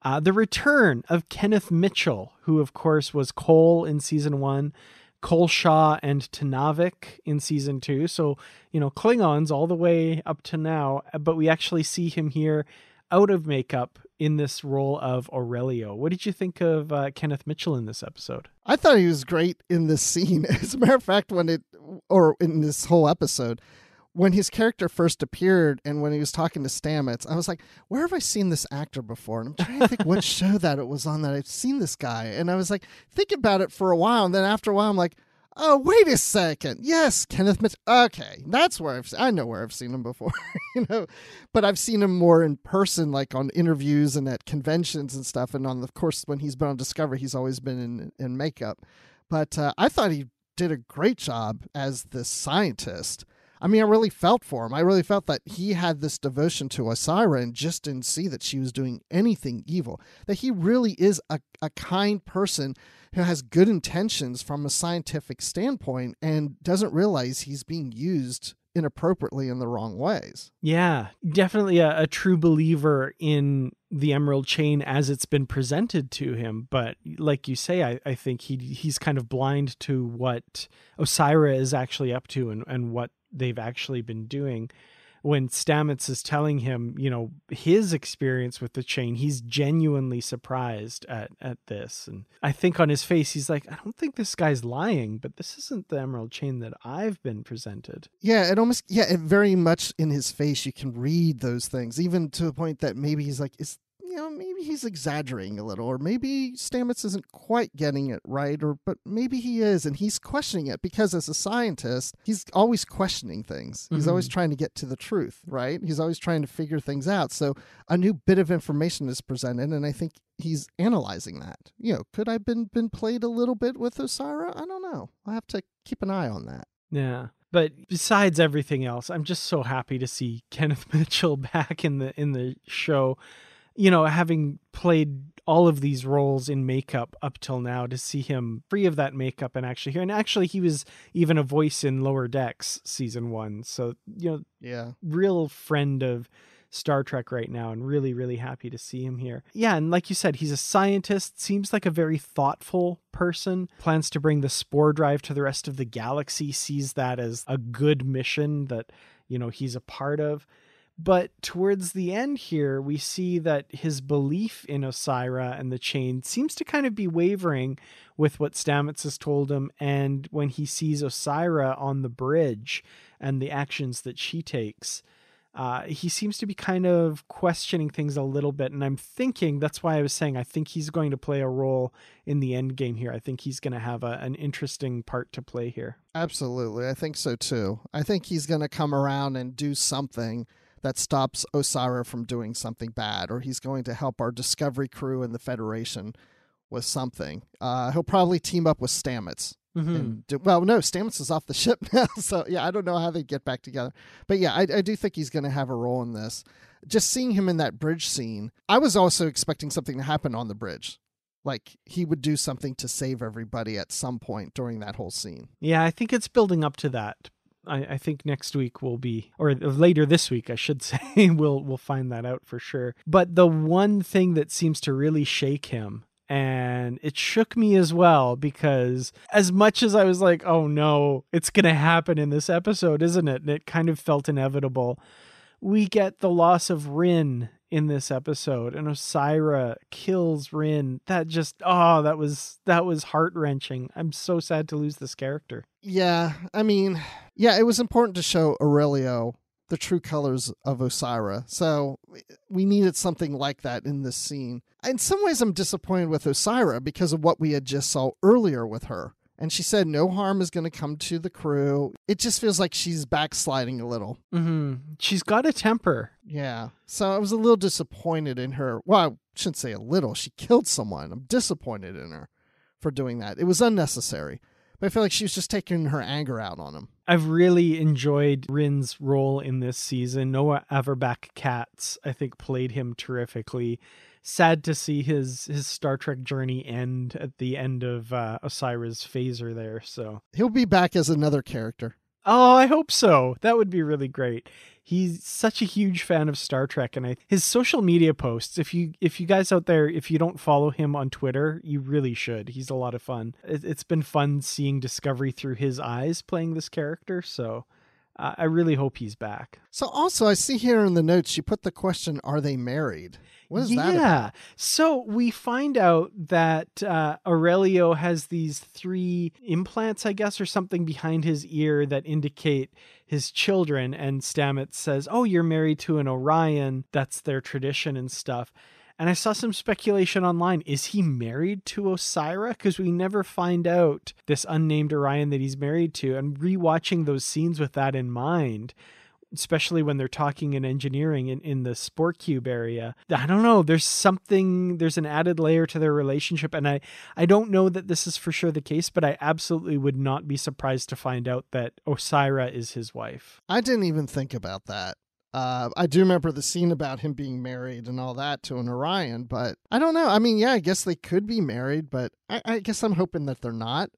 Uh, the return of Kenneth Mitchell, who, of course, was Kol in season one, Kol-Sha and Tenavik in season two. So, you know, Klingons all the way up to now, but we actually see him here out of makeup in this role of Aurelio. What did you think of uh, Kenneth Mitchell in this episode? I thought he was great in this scene. As a matter of fact, when it, or in this whole episode, when his character first appeared and when he was talking to Stamets, I was like, where have I seen this actor before? And I'm trying to think what show that it was on that I've seen this guy. And I was like, think about it for a while. And then after a while, I'm like, oh, wait a second. Yes, Kenneth Mitchell. Okay, that's where I've, seen, I know where I've seen him before, you know, but I've seen him more in person, like on interviews and at conventions and stuff. And on, of course, when he's been on Discovery, he's always been in, in makeup. But uh, I thought he did a great job as the scientist. I mean, I really felt for him. I really felt that he had this devotion to Osyraa and just didn't see that she was doing anything evil. That he really is a, a kind person who has good intentions from a scientific standpoint and doesn't realize he's being used inappropriately in the wrong ways. Yeah, definitely a, a true believer in the Emerald Chain as it's been presented to him. But like you say, I, I think he he's kind of blind to what Osyraa is actually up to and, and what they've actually been doing. When Stamets is telling him, you know, his experience with the chain, he's genuinely surprised at at this. And I think on his face, he's like, I don't think this guy's lying, but this isn't the Emerald Chain that I've been presented. Yeah, it almost yeah, it very much in his face you can read those things, even to the point that maybe he's like, is know, maybe he's exaggerating a little, or maybe Stamets isn't quite getting it right, or but maybe he is, and he's questioning it because as a scientist, he's always questioning things. He's always mm-hmm. trying to get to the truth, right? He's always trying to figure things out. So a new bit of information is presented, and I think he's analyzing that. You know, could I have been been played a little bit with Osyraa? I don't know. I'll have to keep an eye on that. Yeah. But besides everything else, I'm just so happy to see Kenneth Mitchell back in the in the show. You know, having played all of these roles in makeup up till now, to see him free of that makeup and actually here, and actually he was even a voice in Lower Decks season one. So you know, Yeah. real friend of Star Trek right now and really, really happy to see him here. Yeah, and like you said, he's a scientist, seems like a very thoughtful person, plans to bring the spore drive to the rest of the galaxy, sees that as a good mission that, you know, he's a part of. But towards the end here, we see that his belief in Osyraa and the chain seems to kind of be wavering with what Stamets has told him. And when he sees Osyraa on the bridge and the actions that she takes, uh, he seems to be kind of questioning things a little bit. And I'm thinking that's why I was saying I think he's going to play a role in the end game here. I think he's going to have a, an interesting part to play here. Absolutely. I think so too. I think he's going to come around and do something that stops Osyraa from doing something bad, or he's going to help our Discovery crew and the Federation with something. Uh, he'll probably team up with Stamets. Mm-hmm. And do, well, no, Stamets is off the ship now, so yeah, I don't know how they get back together. But yeah, I, I do think he's going to have a role in this. Just seeing him in that bridge scene, I was also expecting something to happen on the bridge like he would do something to save everybody at some point during that whole scene. Yeah, I think it's building up to that. I, I think next week will be, or later this week, I should say, we'll we'll find that out for sure. But the one thing that seems to really shake him and it shook me as well because as much as I was like, oh no, it's going to happen in this episode, isn't it? And it kind of felt inevitable. We get the loss of Ryn in this episode and Osyraa kills Ryn. That just oh, that was that was heart-wrenching. I'm so sad to lose this character. Yeah, I mean, yeah, it was important to show Aurelio the true colors of Osyraa. So we needed something like that in this scene. In some ways, I'm disappointed with Osyraa because of what we had just saw earlier with her. And she said no harm is going to come to the crew. It just feels like she's backsliding a little. Mm-hmm. She's got a temper. Yeah. So I was a little disappointed in her. Well, I shouldn't say a little. She killed someone. I'm disappointed in her for doing that. It was unnecessary. But I feel like she was just taking her anger out on him. I've really enjoyed Ryn's role in this season. Noah Averbach Katz, I think, played him terrifically. Sad to see his his Star Trek journey end at the end of uh, Osyraa's phaser there. So he'll be back as another character. Oh, I hope so. That would be really great. He's such a huge fan of Star Trek and I, his social media posts, if you if you guys out there if you don't follow him on Twitter, you really should. He's a lot of fun. It, has been fun seeing Discovery through his eyes playing this character, so uh, I really hope he's back. So also I see here in the notes you put the question are they married? What is yeah. that? Yeah. So we find out that uh, Aurelio has these three implants, I guess, or something behind his ear that indicate his children. And Stamets says, Oh, you're married to an Orion. That's their tradition and stuff. And I saw some speculation online. Is he married to Osyraa? Because we never find out this unnamed Orion that he's married to. And rewatching those scenes with that in mind, especially when they're talking in engineering in, in the spore cube area i don't know there's something there's an added layer to their relationship and i i don't know that this is for sure the case but i absolutely would not be surprised to find out that osyraa is his wife i didn't even think about that uh, I do remember the scene about him being married and all that to an Orion, but I don't know. I mean, yeah, I guess they could be married, but I, I guess I'm hoping that they're not.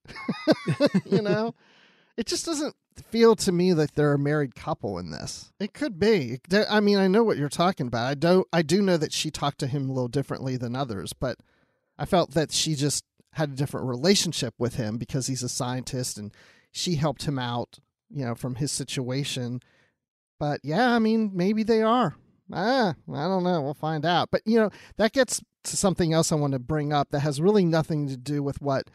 you know, it just doesn't feel to me like they're a married couple in this. It could be. I mean, I know what you're talking about. I do I do know that she talked to him a little differently than others, but I felt that she just had a different relationship with him because he's a scientist and she helped him out, you know, from his situation. But yeah, I mean, maybe they are. Ah, I don't know. We'll find out. But you know, that gets to something else I want to bring up that has really nothing to do with what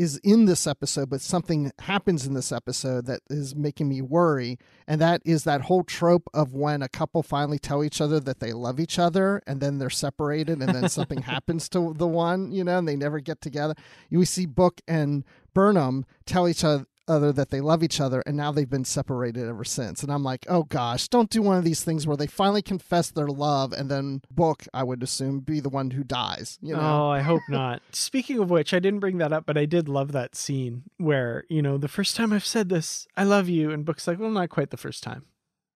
is in this episode, but something happens in this episode that is making me worry. And that is that whole trope of when a couple finally tell each other that they love each other and then they're separated and then something happens to the one, you know, and they never get together. We see Book and Burnham tell each other other that they love each other and now they've been separated ever since and i'm like oh gosh don't do one of these things where they finally confess their love and then book i would assume be the one who dies you know oh i hope not speaking of which i didn't bring that up but i did love that scene where you know the first time i've said this i love you and book's like well not quite the first time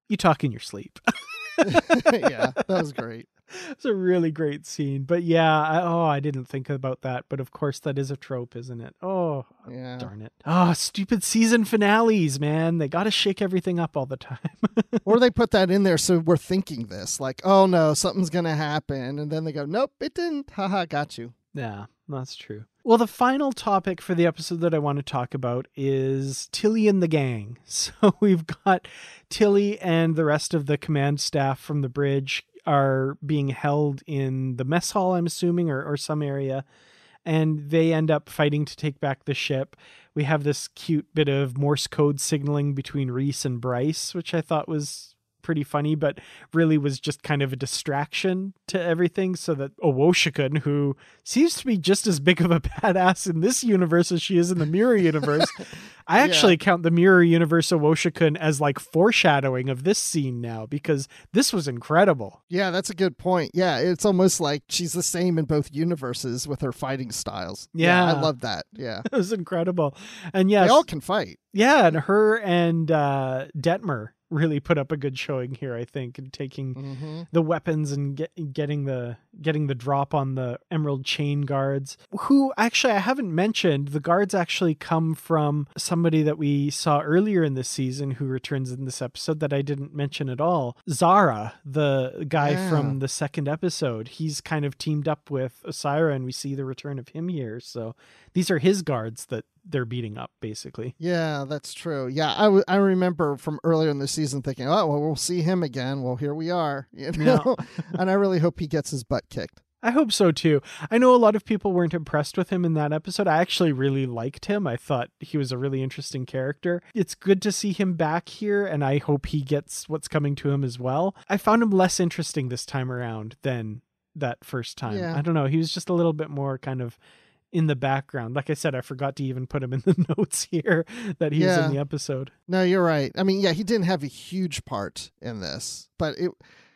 you talk in your sleep yeah that was great it's a really great scene. But yeah, I, oh, I didn't think about that. But of course, that is a trope, isn't it? Oh, yeah. darn it. Oh, stupid season finales, man. They got to shake everything up all the time. or they put that in there so we're thinking this, like, oh no, something's going to happen. And then they go, nope, it didn't. Haha, got you. Yeah, that's true. Well, the final topic for the episode that I want to talk about is Tilly and the gang. So we've got Tilly and the rest of the command staff from the bridge are being held in the mess hall, I'm assuming, or, or some area, and they end up fighting to take back the ship. We have this cute bit of Morse code signaling between Rhys and Bryce, which I thought was pretty funny, but really was just kind of a distraction to everything. So that Owosekun, who seems to be just as big of a badass in this universe as she is in the mirror universe, I actually yeah. count the mirror universe Owosekun as like foreshadowing of this scene now because this was incredible. Yeah, that's a good point. Yeah, it's almost like she's the same in both universes with her fighting styles. Yeah, yeah I love that. Yeah, it was incredible. And yeah, they all can fight. Yeah, and her and uh, Detmer really put up a good showing here, I think, and taking Mm-hmm. the weapons and get, getting the getting the drop on the Emerald Chain guards. Who actually I haven't mentioned. The guards actually come from somebody that we saw earlier in this season who returns in this episode that I didn't mention at all. Zareh, the guy Yeah. from the second episode, he's kind of teamed up with Osyraa, and we see the return of him here. So these are his guards that they're beating up, basically. Yeah, that's true. Yeah, I, w- I remember from earlier in the season thinking, oh, well, we'll see him again. Well, here we are. You know? and I really hope he gets his butt kicked. I hope so too. I know a lot of people weren't impressed with him in that episode. I actually really liked him. I thought he was a really interesting character. It's good to see him back here, and I hope he gets what's coming to him as well. I found him less interesting this time around than that first time. Yeah. I don't know. He was just a little bit more kind of in the background. Like I said, I forgot to even put him in the notes here that he was in the episode. No, you're right. I mean, yeah, he didn't have a huge part in this, but it,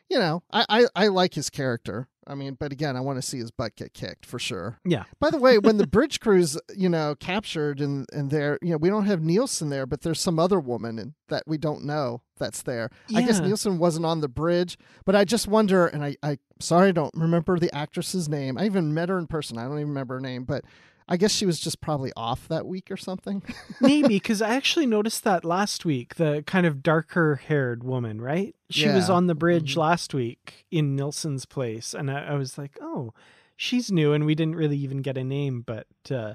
you know, I, I, I like his character. I mean, but again, I want to see his butt get kicked for sure. Yeah. By the way, when the bridge crew's, you know, captured and and there, you know, we don't have Nilsson there, but there's some other woman and, that we don't know that's there. I guess Nilsson wasn't on the bridge, but I just wonder, and I, I, sorry, I don't remember the actress's name. I even met her in person. I don't even remember her name, but I guess she was just probably off that week or something. Maybe because I actually noticed that last week. The kind of darker haired woman, right? She was on the bridge Mhm. last week in Nilsson's place, and I, I was like, oh, she's new, and we didn't really even get a name, but. uh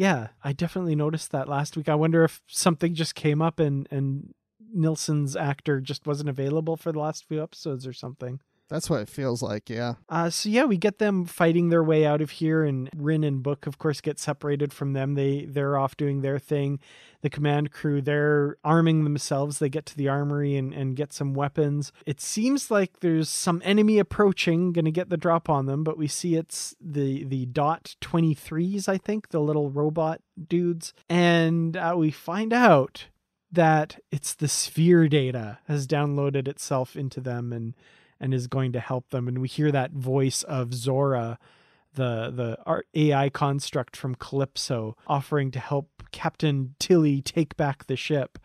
yeah, I definitely noticed that last week. I wonder if something just came up and and Nilsson's actor just wasn't available for the last few episodes or something. That's what it feels like. Yeah. Uh, so yeah, we get them fighting their way out of here, and Ryn and Book, of course, get separated from them. They they're off doing their thing. The command crew they're arming themselves. They get to the armory and and get some weapons. It seems like there's some enemy approaching, going to get the drop on them. But we see it's the the dot twenty threes, I think, the little robot dudes, and uh, we find out that it's the sphere data has downloaded itself into them and and is going to help them. And we hear that voice of Zora, the the AI construct from Calypso, offering to help Captain Tilly take back the ship.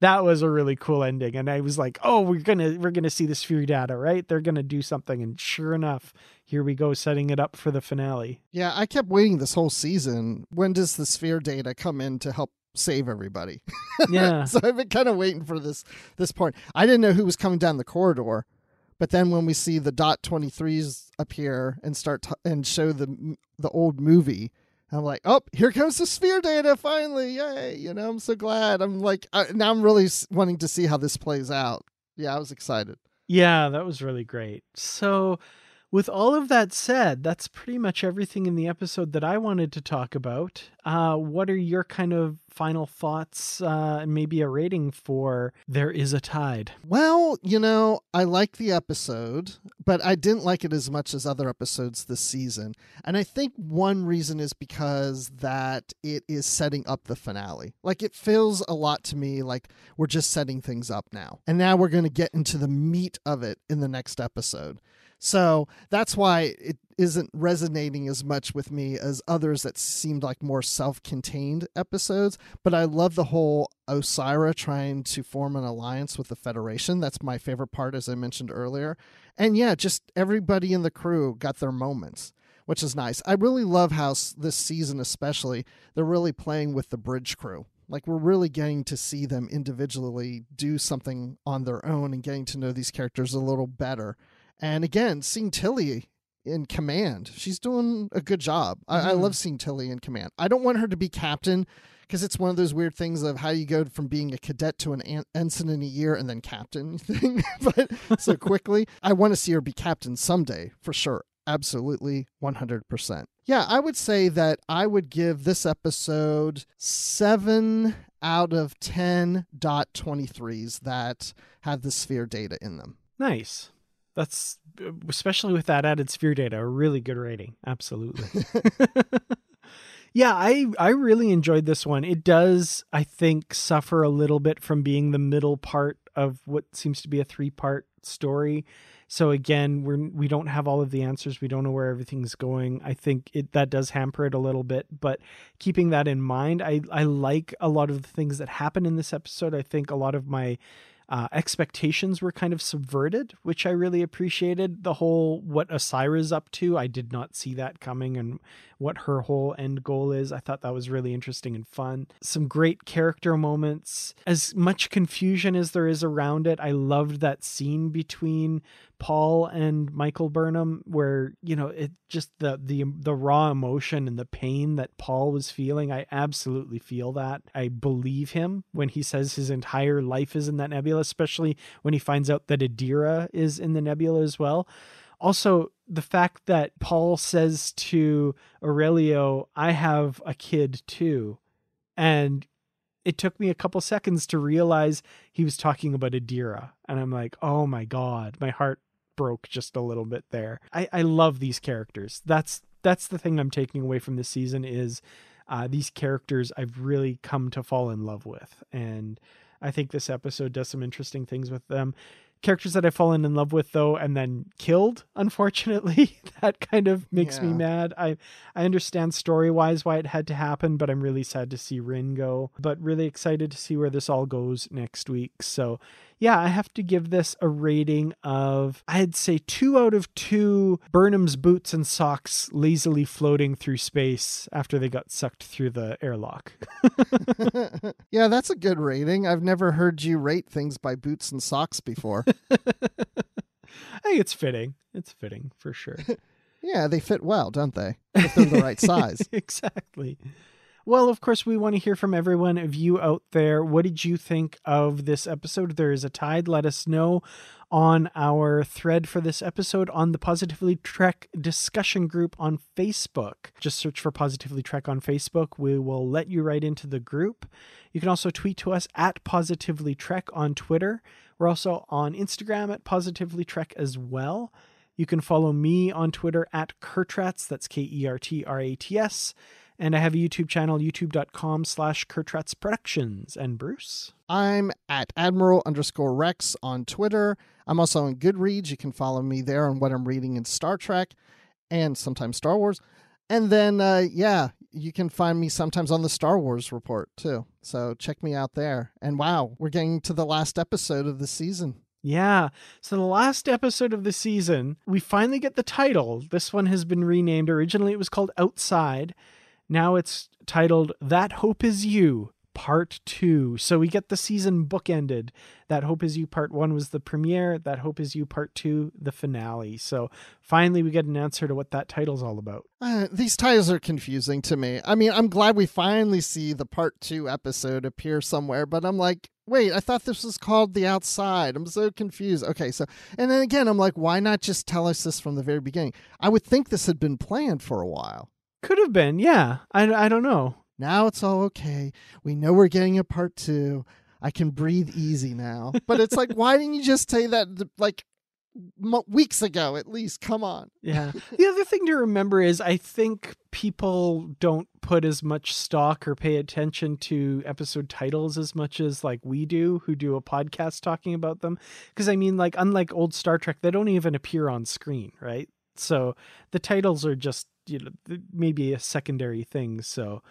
That was a really cool ending, and I was like, "Oh, we're gonna we're gonna see the sphere data, right? They're gonna do something." And sure enough, here we go, setting it up for the finale. Yeah, I kept waiting this whole season. When does the sphere data come in to help save everybody? Yeah, so I've been kind of waiting for this this point. I didn't know who was coming down the corridor, but then when we see the dot 23s appear and start t- and show the the old movie, I'm like, "Oh, here comes the sphere data finally. Yay." You know, I'm so glad. I'm like I, now I'm really wanting to see how this plays out. Yeah, I was excited. Yeah, that was really great. So, with all of that said, that's pretty much everything in the episode that I wanted to talk about. Uh, what are your kind of final thoughts uh, and maybe a rating for There Is a Tide? Well, you know, I like the episode, but I didn't like it as much as other episodes this season. And I think one reason is because that it is setting up the finale. Like it feels a lot to me like we're just setting things up now. And now we're going to get into the meat of it in the next episode. So that's why it isn't resonating as much with me as others that seemed like more self contained episodes. But I love the whole Osyraa trying to form an alliance with the Federation. That's my favorite part, as I mentioned earlier. And yeah, just everybody in the crew got their moments. Which is nice. I really love how this season, especially, they're really playing with the bridge crew. Like, we're really getting to see them individually do something on their own and getting to know these characters a little better. And again, seeing Tilly in command, she's doing a good job. I, I Mhm. love seeing Tilly in command. I don't want her to be captain because it's one of those weird things of how you go from being a cadet to an en- ensign in a year and then captain thing, but so quickly. I want to see her be captain someday for sure. Absolutely 100%. Yeah, I would say that I would give this episode seven out of 10 dot 23s that have the sphere data in them. Nice. That's especially with that added sphere data, a really good rating. Absolutely. yeah, I I really enjoyed this one. It does, I think, suffer a little bit from being the middle part of what seems to be a three part story. So again, we're we don't have all of the answers. We don't know where everything's going. I think it that does hamper it a little bit. But keeping that in mind, I I like a lot of the things that happen in this episode. I think a lot of my uh, expectations were kind of subverted, which I really appreciated. The whole what Osyraa's up to, I did not see that coming, and what her whole end goal is. I thought that was really interesting and fun. Some great character moments. As much confusion as there is around it, I loved that scene between Paul and Michael Burnham, where you know it just the the the raw emotion and the pain that Paul was feeling. I absolutely feel that. I believe him when he says his entire life is in that nebula, especially when he finds out that Adira is in the nebula as well. Also, the fact that Paul says to Aurelio, "I have a kid too," and it took me a couple seconds to realize he was talking about Adira. And I'm like, oh my God, my heart broke just a little bit there. I, I love these characters. That's that's the thing I'm taking away from this season is uh, these characters I've really come to fall in love with, and I think this episode does some interesting things with them. Characters that I've fallen in love with though and then killed unfortunately that kind of makes Yeah. me mad. I I understand story wise why it had to happen but I'm really sad to see Ryn go but really excited to see where this all goes next week. So yeah I have to give this a rating of I'd say 2 out of 2 Burnham's boots and socks lazily floating through space after they got sucked through the airlock yeah, that's a good rating. I've never heard you rate things by boots and socks before. I think it's fitting it's fitting for sure yeah, they fit well, don't they? If they're the right size. exactly. Well, of course, we want to hear from everyone of you out there. What did you think of this episode? There is a tide. Let us know on our thread for this episode on the Positively Trek discussion group on Facebook. Just search for Positively Trek on Facebook. We will let you right into the group. You can also tweet to us at Positively Trek on Twitter. We're also on Instagram at Positively Trek as well. You can follow me on Twitter at Kertrats, that's K E R T R A T S. And I have a YouTube channel, youtube.com slash Kertrats Productions. And Bruce? I'm at Admiral underscore Rex on Twitter. I'm also on Goodreads. You can follow me there on what I'm reading in Star Trek and sometimes Star Wars. And then, uh, yeah, you can find me sometimes on the Star Wars Report too. So check me out there. And wow, we're getting to the last episode of the season. Yeah. So the last episode of the season, we finally get the title. This one has been renamed. Originally it was called Outside. Now it's titled That Hope Is You, Part 2. So we get the season bookended. That Hope Is You Part 1 was the premiere. That Hope Is You Part 2, the finale. So finally we get an answer to what that title's all about. Uh, these titles are confusing to me. I mean, I'm glad we finally see the part two episode appear somewhere, but I'm like, wait, I thought this was called The Outside. I'm so confused. Okay, so, and then again, I'm like, why not just tell us this from the very beginning? I would think this had been planned for a while. Could have been, yeah. I, I don't know. Now it's all okay. We know we're getting a part two. I can breathe easy now. But it's like, why didn't you just say that like mo- weeks ago at least? Come on. Yeah. the other thing to remember is I think people don't put as much stock or pay attention to episode titles as much as like we do who do a podcast talking about them because I mean like unlike old Star Trek they don't even appear on screen, right? So the titles are just you know maybe a secondary thing, so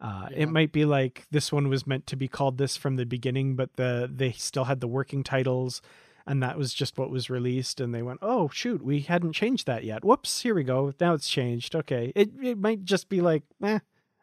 uh, Yeah. It might be like this one was meant to be called this from the beginning, but the they still had the working titles, and that was just what was released. And they went, "Oh shoot, we hadn't changed that yet. Whoops, here we go. Now it's changed. Okay." It it might just be like, eh,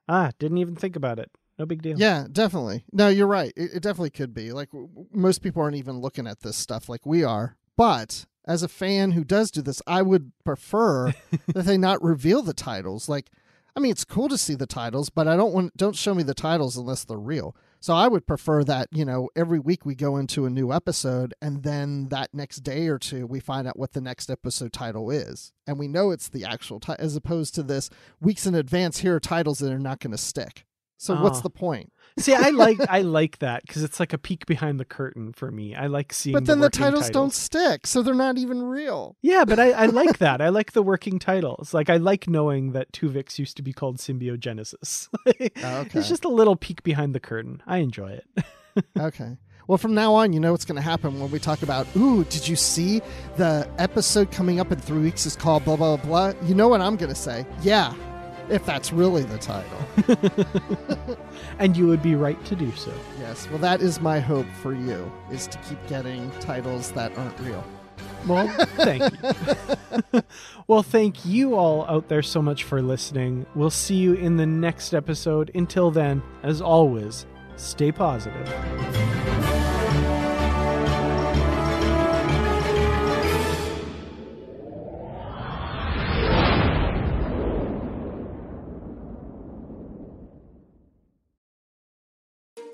ah, didn't even think about it. No big deal. Yeah, definitely. No, you're right. It, it definitely could be. Like most people aren't even looking at this stuff like we are. But as a fan who does do this, I would prefer that they not reveal the titles. Like, I mean, it's cool to see the titles, but I don't want don't show me the titles unless they're real. So I would prefer that you know every week we go into a new episode, and then that next day or two we find out what the next episode title is, and we know it's the actual title, as opposed to this weeks in advance. Here are titles that are not going to stick. So what's Oh. the point? See, I like I like that because it's like a peek behind the curtain for me. I like seeing. But then the, working titles, don't stick, so they're not even real. Yeah, but I, I like that. I like the working titles. Like I like knowing that Tuvix used to be called Symbiogenesis. Oh, okay. It's just a little peek behind the curtain. I enjoy it. Okay. Well, from now on, you know what's going to happen when we talk about, ooh, did you see the episode coming up in three weeks is called blah, blah, blah? You know what I'm going to say? Yeah. If that's really the title. and you would be right to do so. Yes. Well, that is my hope for you is to keep getting titles that aren't real. Well, thank you. well, thank you all out there so much for listening. We'll see you in the next episode. Until then, as always, stay positive.